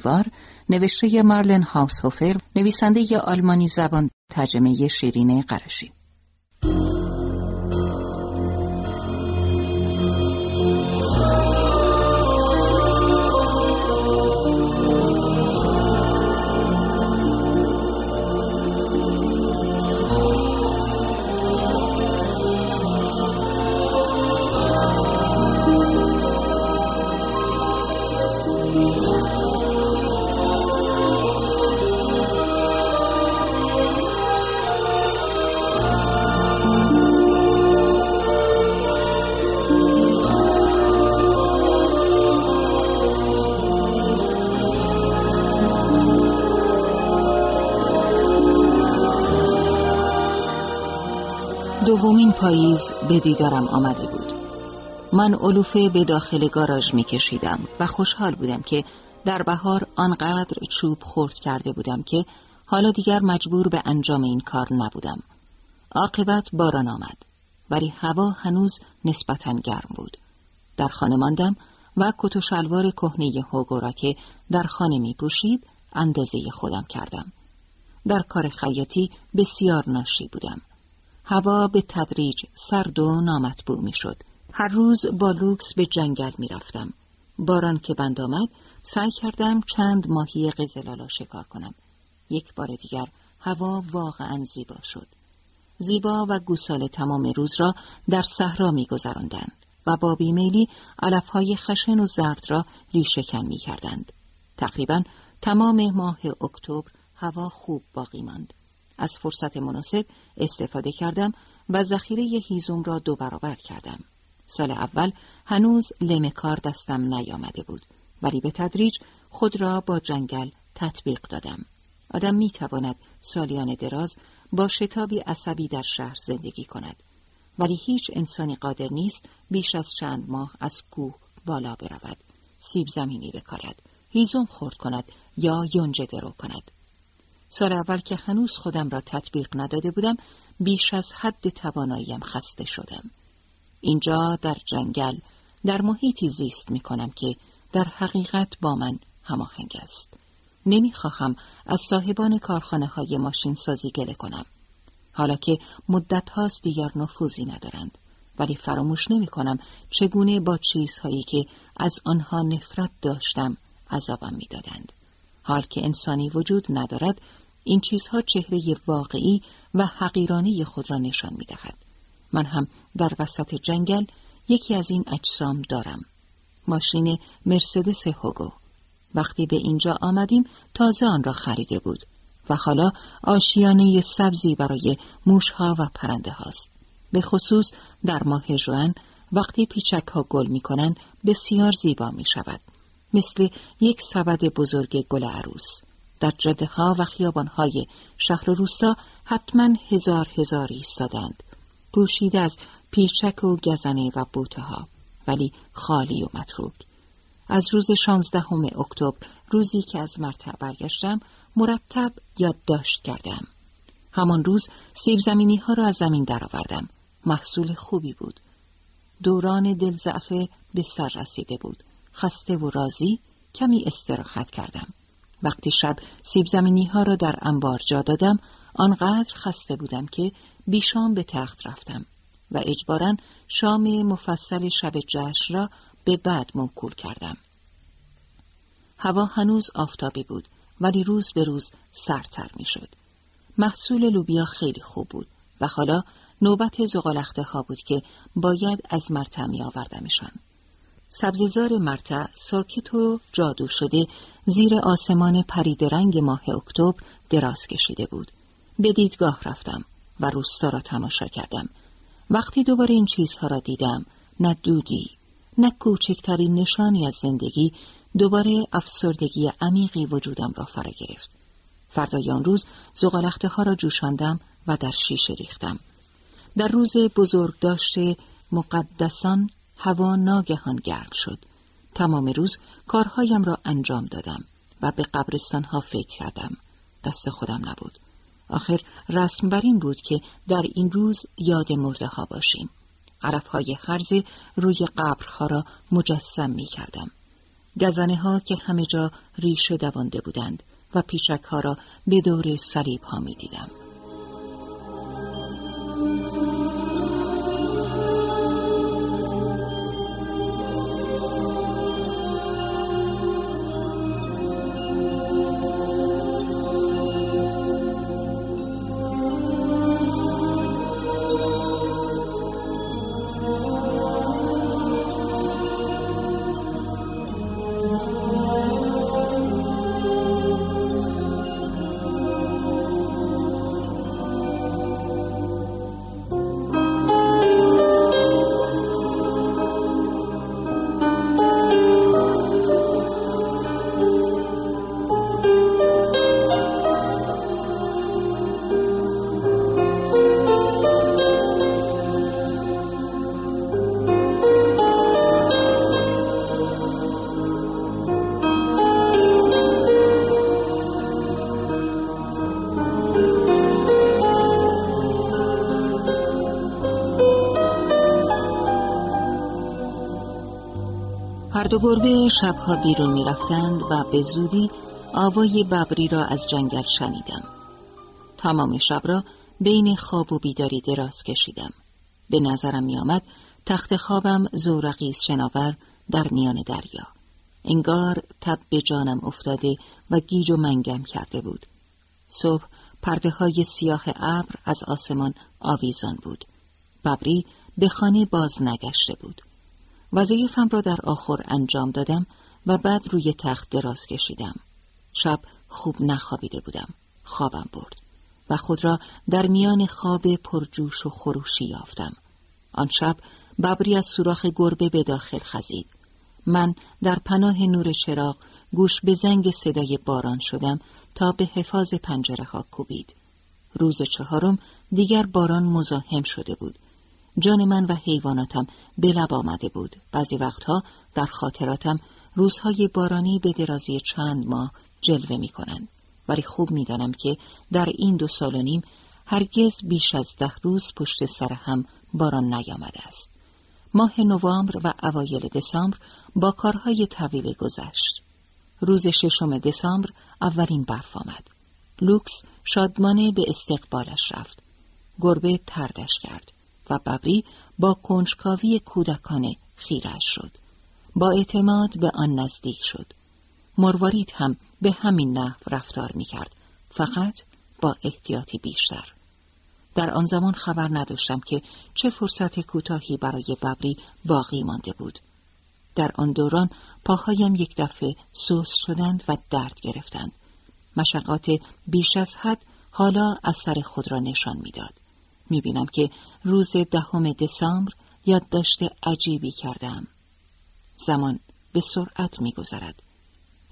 دیوار نوشته مارلن هاوسهوفر نویسنده آلمانی زبان ترجمه شیرین قرشی. دومین پاییز به دیدارم آمده بود. من علوفه به داخل گاراژ می کشیدم و خوشحال بودم که در بهار آنقدر چوب خورد کرده بودم که حالا دیگر مجبور به انجام این کار نبودم. عاقبت باران آمد ولی هوا هنوز نسبتا گرم بود. در خانه ماندم و کت و شلوار کهنه هوگو را که در خانه می پوشید اندازه خودم کردم. در کار خیاطی بسیار ناشی بودم. هوا به تدریج سرد و نامطبوع می شد. هر روز با لوکس به جنگل می رفتم. باران که بند آمد سعی کردم چند ماهی قزلالا شکار کنم. یک بار دیگر هوا واقعا زیبا شد. زیبا و گوساله تمام روز را در صحرا می گذراندند و با بیمیلی علفهای خشن و زرد را ریشهکن می کردند. تقریبا تمام ماه اکتبر هوا خوب باقی ماند. از فرصت مناسب استفاده کردم و ذخیره هیزم را دو برابر کردم. سال اول هنوز لم کار دستم نیامده بود ولی به تدریج خود را با جنگل تطبیق دادم. آدم می تواند سالیان دراز با شتابی عصبی در شهر زندگی کند ولی هیچ انسانی قادر نیست بیش از چند ماه از کوه بالا برود سیب زمینی بکارد هیزم خورد کند یا یونجه درو کند سال اول که هنوز خودم را تطبیق نداده بودم بیش از حد تواناییم خسته شدم. اینجا در جنگل در محیطی زیست می کنم که در حقیقت با من هماهنگ است. نمی‌خواهم از صاحبان کارخانه های ماشین سازی گله کنم. حالا که مدت هاست دیگر نفوذی ندارند. ولی فراموش نمی کنم چگونه با چیزهایی که از آنها نفرت داشتم عذابم می‌دادند. حال که انسانی وجود ندارد این چیزها چهره واقعی و حقیرانه خود را نشان می دهد. من هم در وسط جنگل یکی از این اجسام دارم. ماشین مرسدس هوگو. وقتی به اینجا آمدیم تازه آن را خریده بود و حالا آشیانه سبزی برای موشها و پرنده هاست. به خصوص در ماه جوان وقتی پیچک ها گل می کنند بسیار زیبا می شود. مثل یک سبد بزرگ گل عروس. در جده ها و خیابان های شهر و روستا حتما هزار هزار ایستادند. پوشیده از پیچک و گزنه و بوته ها ولی خالی و متروک. از روز شانزدهم اکتبر روزی که از مرتع برگشتم مرتب یادداشت کردم. همان روز سیب زمینی ها را از زمین درآوردم. محصول خوبی بود. دوران دلزعفه به سر رسیده بود. خسته و راضی کمی استراحت کردم. وقتی شب سیب زمینی ها را در انبار جا دادم آنقدر خسته بودم که بیشام به تخت رفتم و اجبارا شام مفصل شب جشن را به بعد موکول کردم هوا هنوز آفتابی بود ولی روز به روز سرتر می شد. محصول لوبیا خیلی خوب بود و حالا نوبت زغالخته ها بود که باید از مرتع می آوردمشان. سبزیزار مرتع ساکت و جادو شده زیر آسمان پرید رنگ ماه اکتبر دراز کشیده بود. به دیدگاه رفتم و روستا را تماشا کردم. وقتی دوباره این چیزها را دیدم نه دودی نه کوچکترین نشانی از زندگی دوباره افسردگی عمیقی وجودم را فرا گرفت. فردای آن روز زغالخته ها را جوشاندم و در شیشه ریختم. در روز بزرگ داشته مقدسان هوا ناگهان گرم شد. تمام روز کارهایم را انجام دادم و به قبرستان ها فکر کردم. دست خودم نبود. آخر رسم بر این بود که در این روز یاد مرده ها باشیم. عرف های خرز روی قبرها را مجسم می کردم. گزنه ها که همه جا ریشه دوانده بودند و پیچک ها را به دور صلیب ها می دیدم. هر دو گربه شبها بیرون می رفتند و به زودی آوای ببری را از جنگل شنیدم. تمام شب را بین خواب و بیداری دراز کشیدم. به نظرم می آمد تخت خوابم زورقی شناور در میان دریا. انگار تب به جانم افتاده و گیج و منگم کرده بود. صبح پرده های سیاه ابر از آسمان آویزان بود. ببری به خانه باز نگشته بود. وظیفم را در آخر انجام دادم و بعد روی تخت دراز کشیدم. شب خوب نخوابیده بودم. خوابم برد و خود را در میان خواب پرجوش و خروشی یافتم. آن شب ببری از سوراخ گربه به داخل خزید. من در پناه نور چراغ گوش به زنگ صدای باران شدم تا به حفاظ پنجره ها کوبید. روز چهارم دیگر باران مزاحم شده بود جان من و حیواناتم به لب آمده بود بعضی وقتها در خاطراتم روزهای بارانی به درازی چند ماه جلوه می کنند. ولی خوب می‌دانم که در این دو سال و نیم هرگز بیش از ده روز پشت سر هم باران نیامده است. ماه نوامبر و اوایل دسامبر با کارهای طویل گذشت. روز ششم دسامبر اولین برف آمد. لوکس شادمانه به استقبالش رفت. گربه تردش کرد. و ببری با کنجکاوی کودکانه خیرش شد. با اعتماد به آن نزدیک شد. مروارید هم به همین نحو رفتار می کرد. فقط با احتیاطی بیشتر. در آن زمان خبر نداشتم که چه فرصت کوتاهی برای ببری باقی مانده بود. در آن دوران پاهایم یک دفعه سوس شدند و درد گرفتند. مشقات بیش از حد حالا از سر خود را نشان می‌داد. می‌بینم که روز دهم دسامبر یادداشت عجیبی کردم. زمان به سرعت میگذرد.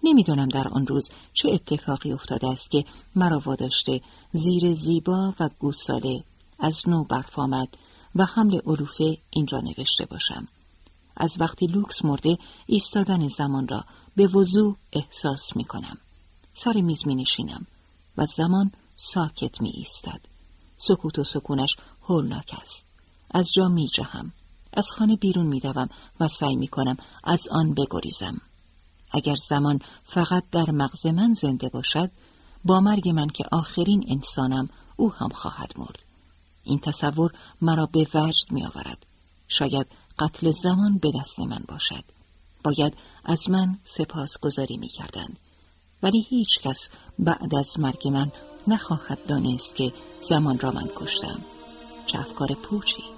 نمی‌دانم در آن روز چه اتفاقی افتاده است که مرا واداشته زیر زیبا و گوساله از نو برف آمد و حمل علوفه این را نوشته باشم. از وقتی لوکس مرده ایستادن زمان را به وضوع احساس می کنم. سر میز می نشینم و زمان ساکت می ایستد. سکوت و سکونش هولناک است. از جا می جهم. از خانه بیرون می دوم و سعی می کنم از آن بگریزم. اگر زمان فقط در مغز من زنده باشد با مرگ من که آخرین انسانم او هم خواهد مرد. این تصور مرا به وجد می آورد شاید قتل زمان به دست من باشد. باید از من سپاس گذاری می کردن. ولی هیچ کس بعد از مرگ من نخواهد دانست که زمان را من کشتم. چه افکار پوچی.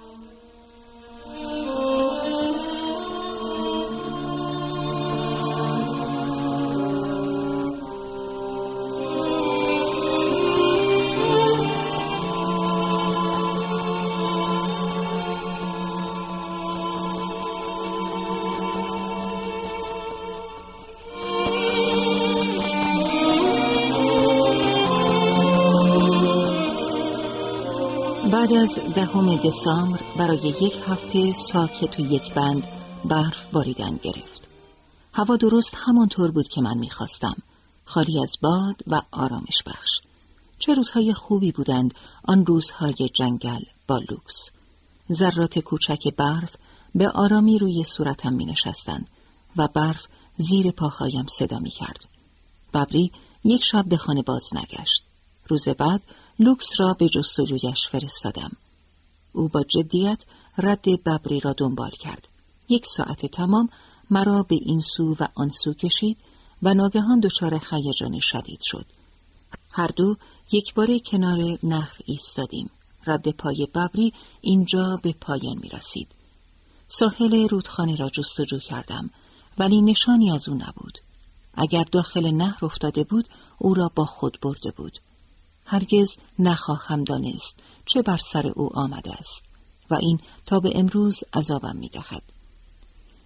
از دهم دسامبر برای یک هفته ساکت و یک بند برف باریدن گرفت. هوا درست همانطور بود که من می‌خواستم. خالی از باد و آرامش بخش. چه روزهای خوبی بودند آن روزهای جنگل با لوکس. ذرات کوچک برف به آرامی روی صورتم می نشستند و برف زیر پاهایم صدا می کرد. ببری یک شب به خانه باز نگشت. روز بعد لوکس را به جستجویش فرستادم. او با جدیت رد ببری را دنبال کرد. یک ساعت تمام مرا به این سو و آن سو کشید و ناگهان دچار هیجان شدید شد. هر دو یک بار کنار نهر ایستادیم. رد پای ببری اینجا به پایان می رسید. ساحل رودخانه را جستجو کردم ولی نشانی از او نبود. اگر داخل نهر افتاده بود او را با خود برده بود. هرگز نخواهم دانست چه بر سر او آمده است و این تا به امروز عذابم می دهد.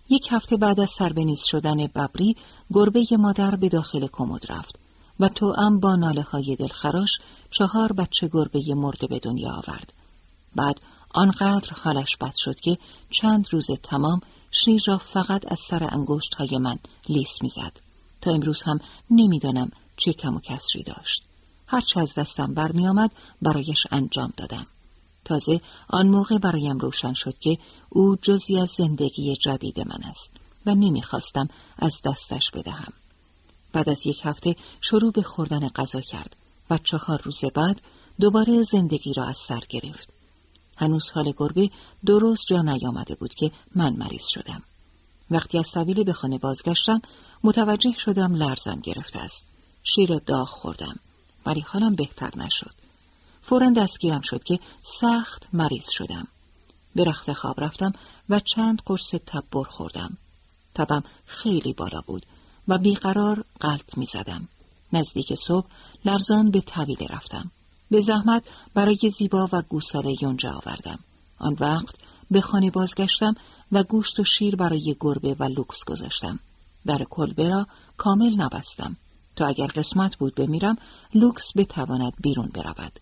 یک هفته بعد از سربنیز شدن ببری گربه مادر به داخل کمد رفت و ام با ناله های دلخراش چهار بچه گربه مرده به دنیا آورد. بعد آنقدر حالش بد شد که چند روز تمام شیر را فقط از سر انگشت های من لیس می‌زد. تا امروز هم نمی‌دانم چه کم و کسری داشت. هرچه از دستم برمی آمد برایش انجام دادم. تازه آن موقع برایم روشن شد که او جزی از زندگی جدید من است و نمی‌خواستم از دستش بدهم. بعد از یک هفته شروع به خوردن غذا کرد و چهار روز بعد دوباره زندگی را از سر گرفت. هنوز حال گربه درست جا نیامده بود که من مریض شدم. وقتی از طویله به خانه بازگشتم متوجه شدم لرزم گرفته است. شیر داغ خوردم ولی حالم بهتر نشد. فورا دستگیرم شد که سخت مریض شدم. به رخت خواب رفتم و چند قرص تبر خوردم. تبم خیلی بالا بود و بیقرار قلط می زدم. نزدیک صبح لرزان به طویله رفتم. به زحمت برای زیبا و گوساله یونجه آوردم. آن وقت به خانه بازگشتم و گوشت و شیر برای گربه و لوکس گذاشتم. در کلبه را کامل نبستم. تا اگر قسمت بود بمیرم لوکس بتواند بیرون برود.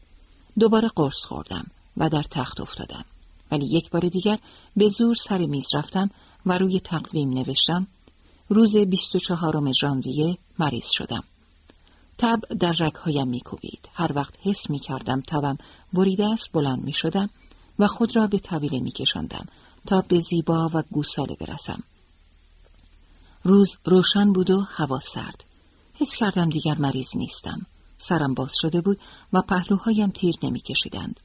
دوباره قرص خوردم و در تخت افتادم. ولی یک بار دیگر به زور سر میز رفتم و روی تقویم نوشتم روز 24 ژانویه مریض شدم. تب در رگهایم میکوبید. هر وقت حس می کردم تبم بریده است بلند می شدم و خود را به طویله می کشندم تا به زیبا و گوساله برسم. روز روشن بود و هوا سرد. حس کردم دیگر مریض نیستم. سرم باز شده بود و پهلوهایم تیر نمی کشیدند.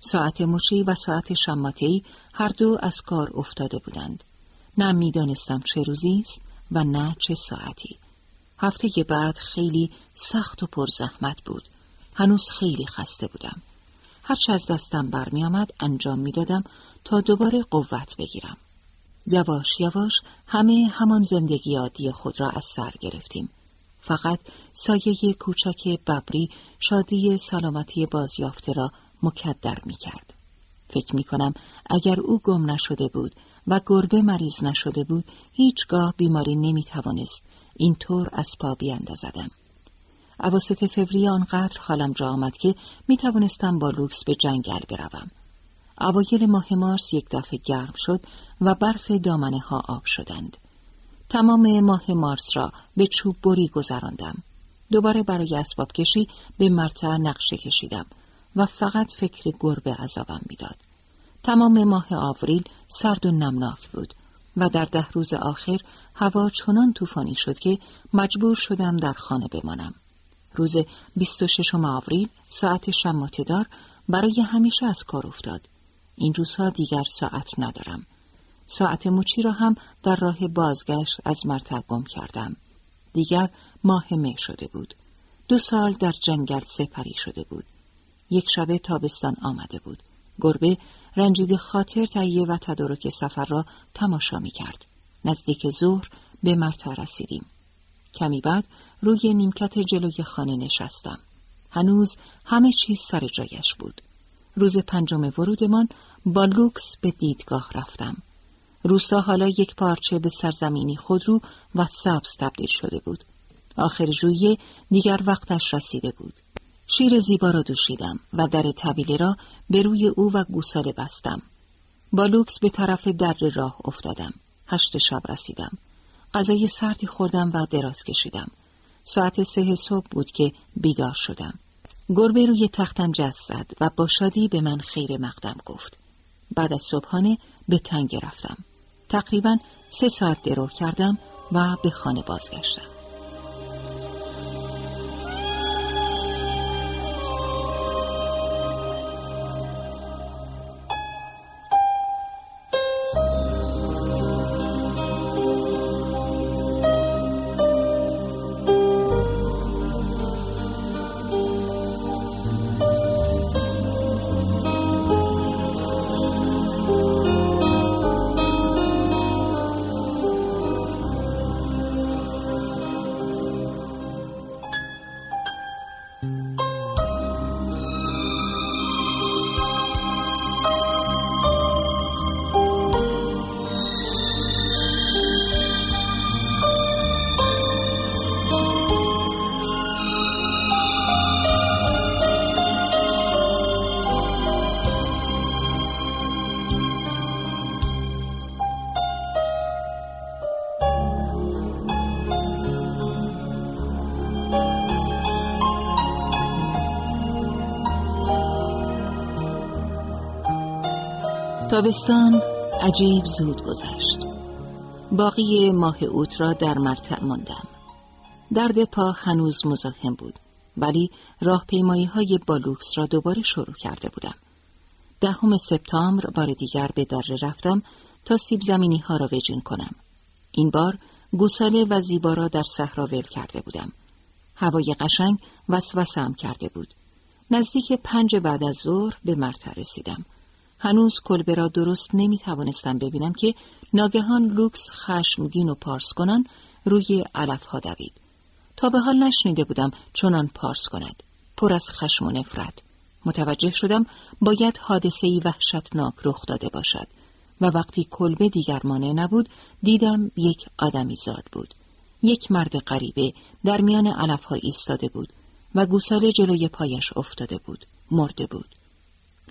ساعت مچی و ساعت شماتی هر دو از کار افتاده بودند. نه می‌دانستم چه روزی است و نه چه ساعتی. هفته بعد خیلی سخت و پرزحمت بود. هنوز خیلی خسته بودم. هرچه از دستم برمی آمد انجام می‌دادم تا دوباره قوت بگیرم. یواش یواش همه همان زندگی عادی خود را از سر گرفتیم. فقط سایه کوچک ببری شادی سلامتی بازیافته را مکدر می کرد. فکر می کنم اگر او گم نشده بود و گربه مریض نشده بود هیچگاه بیماری نمی توانست اینطور از پا بیاندازدم. عواسط فوریه آنقدر حالم جا آمد که می توانستم با لوکس به جنگل بروم. اوایل ماه مارس یک دفعه گرم شد و برف دامنه ها آب شدند. تمام ماه مارس را به چوب بری گذراندم. دوباره برای اسباب کشی به مرتع نقشه کشیدم و فقط فکر گربه عذابم می‌داد. تمام ماه آوریل سرد و نمناک بود و در ده روز آخر هوا چنان طوفانی شد که مجبور شدم در خانه بمانم. روز 26 آوریل ساعت شماتدار برای همیشه از کار افتاد. این روزها دیگر ساعت ندارم. ساعت مچی را هم در راه بازگشت از مرتع گم کردم. دیگر ماه مه شده بود. دو سال در جنگل سپری شده بود. یک شبه تابستان آمده بود. گربه رنجیده خاطر تهیه و تدارک سفر را تماشا می کرد. نزدیک ظهر به مرتع رسیدیم. کمی بعد روی نیمکت جلوی خانه نشستم. هنوز همه چیز سر جایش بود. روز پنجم ورودمان با لوکس به دیدگاه رفتم. روستا حالا یک پارچه به سرزمینی خودرو و سبز تبدیل شده بود. آخر ژوئیه دیگر وقتش رسیده بود. شیر زیبا را دوشیدم و در طویله را به روی او و گوساله بستم. با لوکس به طرف دره راه افتادم. هشت شب رسیدم. غذای سردی خوردم و دراز کشیدم. ساعت سه صبح بود که بیدار شدم. گربه روی تختم جست زد و با شادی به من خیر مقدم گفت. بعد از صبحانه به تنگ رفتم. تقریبا سه ساعت درو کردم و به خانه بازگشتم. تابستان عجیب زود گذشت. باقی ماه اوت را در مرتع ماندم درد پا هنوز مزاحم بود ولی راهپیمایی های بالوکس را دوباره شروع کرده بودم. دهم سپتامبر بار دیگر به دره رفتم تا سیب زمینی ها را وجین کنم. این بار گوساله و زیبا را در صحرا ول کرده بودم. هوای قشنگ وسوسم کرده بود. نزدیک پنج بعد از ظهر به مرتع رسیدم. هنوز کلبه را درست نمی توانستم ببینم که ناگهان لوکس خشمگین و پارس کنان روی علف ها دوید. تا به حال نشنیده بودم چنان پارس کند. پر از خشم و نفرت. متوجه شدم باید حادثه ای وحشتناک رخ داده باشد و وقتی کلبه دیگر مانع نبود دیدم یک آدمی زاد بود. یک مرد غریبه در میان علف ایستاده بود و گوساله جلوی پایش افتاده بود. مرده بود.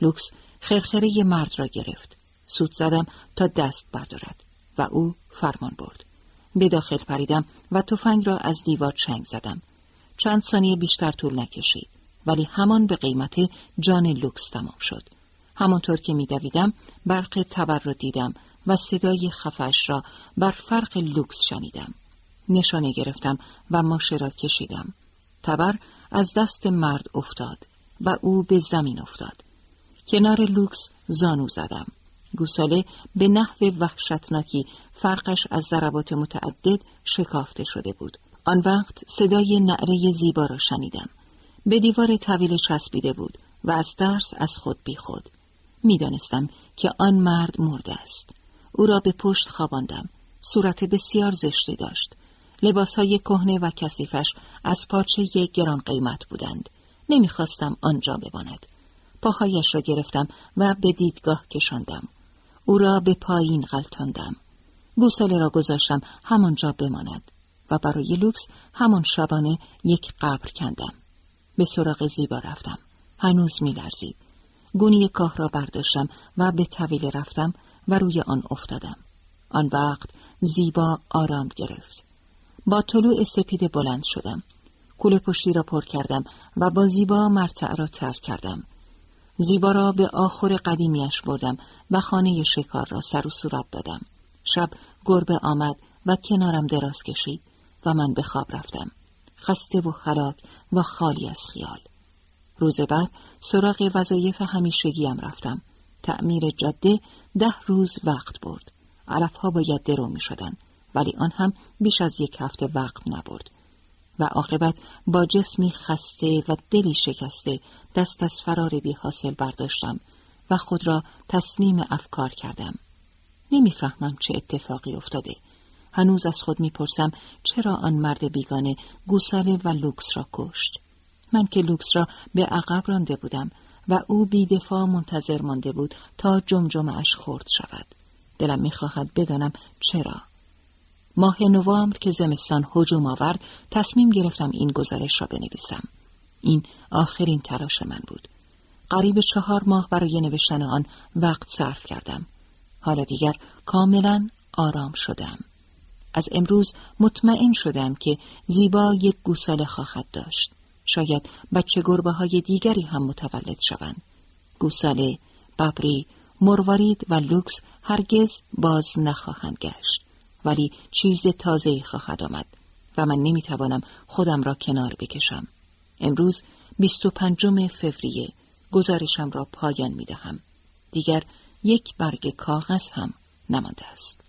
لوکس خرخره مرد را گرفت. سوت زدم تا دست بردارد و او فرمان برد. به داخل پریدم و تفنگ را از دیوار چنگ زدم. چند ثانیه بیشتر طول نکشید ولی همان به قیمت جان لوکس تمام شد. همانطور که میدویدم برق تبر را دیدم و صدای خفه‌اش را بر فرق لوکس شنیدم. نشانه گرفتم و ماشه را کشیدم. تبر از دست مرد افتاد و او به زمین افتاد. کنار لوکس زانو زدم. گوساله به نحو وحشتناکی فرقش از ضربات متعدد شکافته شده بود. آن وقت صدای نعره زیبا را شنیدم. به دیوار طویل چسبیده بود و از ترس از خود بی خود. می‌دانستم که آن مرد مرده است. او را به پشت خواباندم. صورت بسیار زشتی داشت. لباسهای کهنه و کثیفش از پارچه گران قیمت بودند. نمی‌خواستم آنجا بماند. پاهایش را گرفتم و به دیدگاه کشاندم. او را به پایین غلطاندم. گوساله را گذاشتم همانجا بماند و برای لوکس همان شبانه یک قبر کندم. به سراغ زیبا رفتم. هنوز می لرزید. گونی کاه را برداشتم و به طویل رفتم و روی آن افتادم. آن وقت زیبا آرام گرفت. با طلوع سپید بلند شدم. کوله پشتی را پر کردم و با زیبا مرتع را ترک کردم. زیبا را به آخر قدیمیش بردم و خانه شکار را سر و صورت دادم. شب گربه آمد و کنارم دراز کشید و من به خواب رفتم. خسته و خلاک و خالی از خیال. روز بعد سراغ وظایف همیشگیم رفتم. تعمیر جاده ده روز وقت برد. علفها باید درو می شدن. ولی آن هم بیش از یک هفته وقت نبرد. و عاقبت با جسمی خسته و دلی شکسته دست از فرار بی حاصل برداشتم و خود را تسلیم افکار کردم. نمی‌فهمم چه اتفاقی افتاده. هنوز از خود می‌پرسم چرا آن مرد بیگانه گوساله و لوکس را کشت. من که لوکس را به عقب رانده بودم و او بیدفاع منتظر مانده بود تا اش خورد شود. دلم می‌خواهد بدانم چرا. ماه نوامبر که زمستان هجوم آورد تصمیم گرفتم این گزارش را بنویسم. این آخرین تلاش من بود. قریب چهار ماه برای نوشتن آن وقت صرف کردم. حالا دیگر کاملا آرام شدم. از امروز مطمئن شدم که زیبا یک گوساله خواهد داشت. شاید بچه گربه های دیگری هم متولد شوند. گوساله، ببری، مروارید و لوکس هرگز باز نخواهند گشت. ولی چیز تازه خواهد آمد و من نمی‌توانم خودم را کنار بکشم. امروز 25 فوریه گزارشم را پایان می دهم. دیگر یک برگ کاغذ هم نمانده است.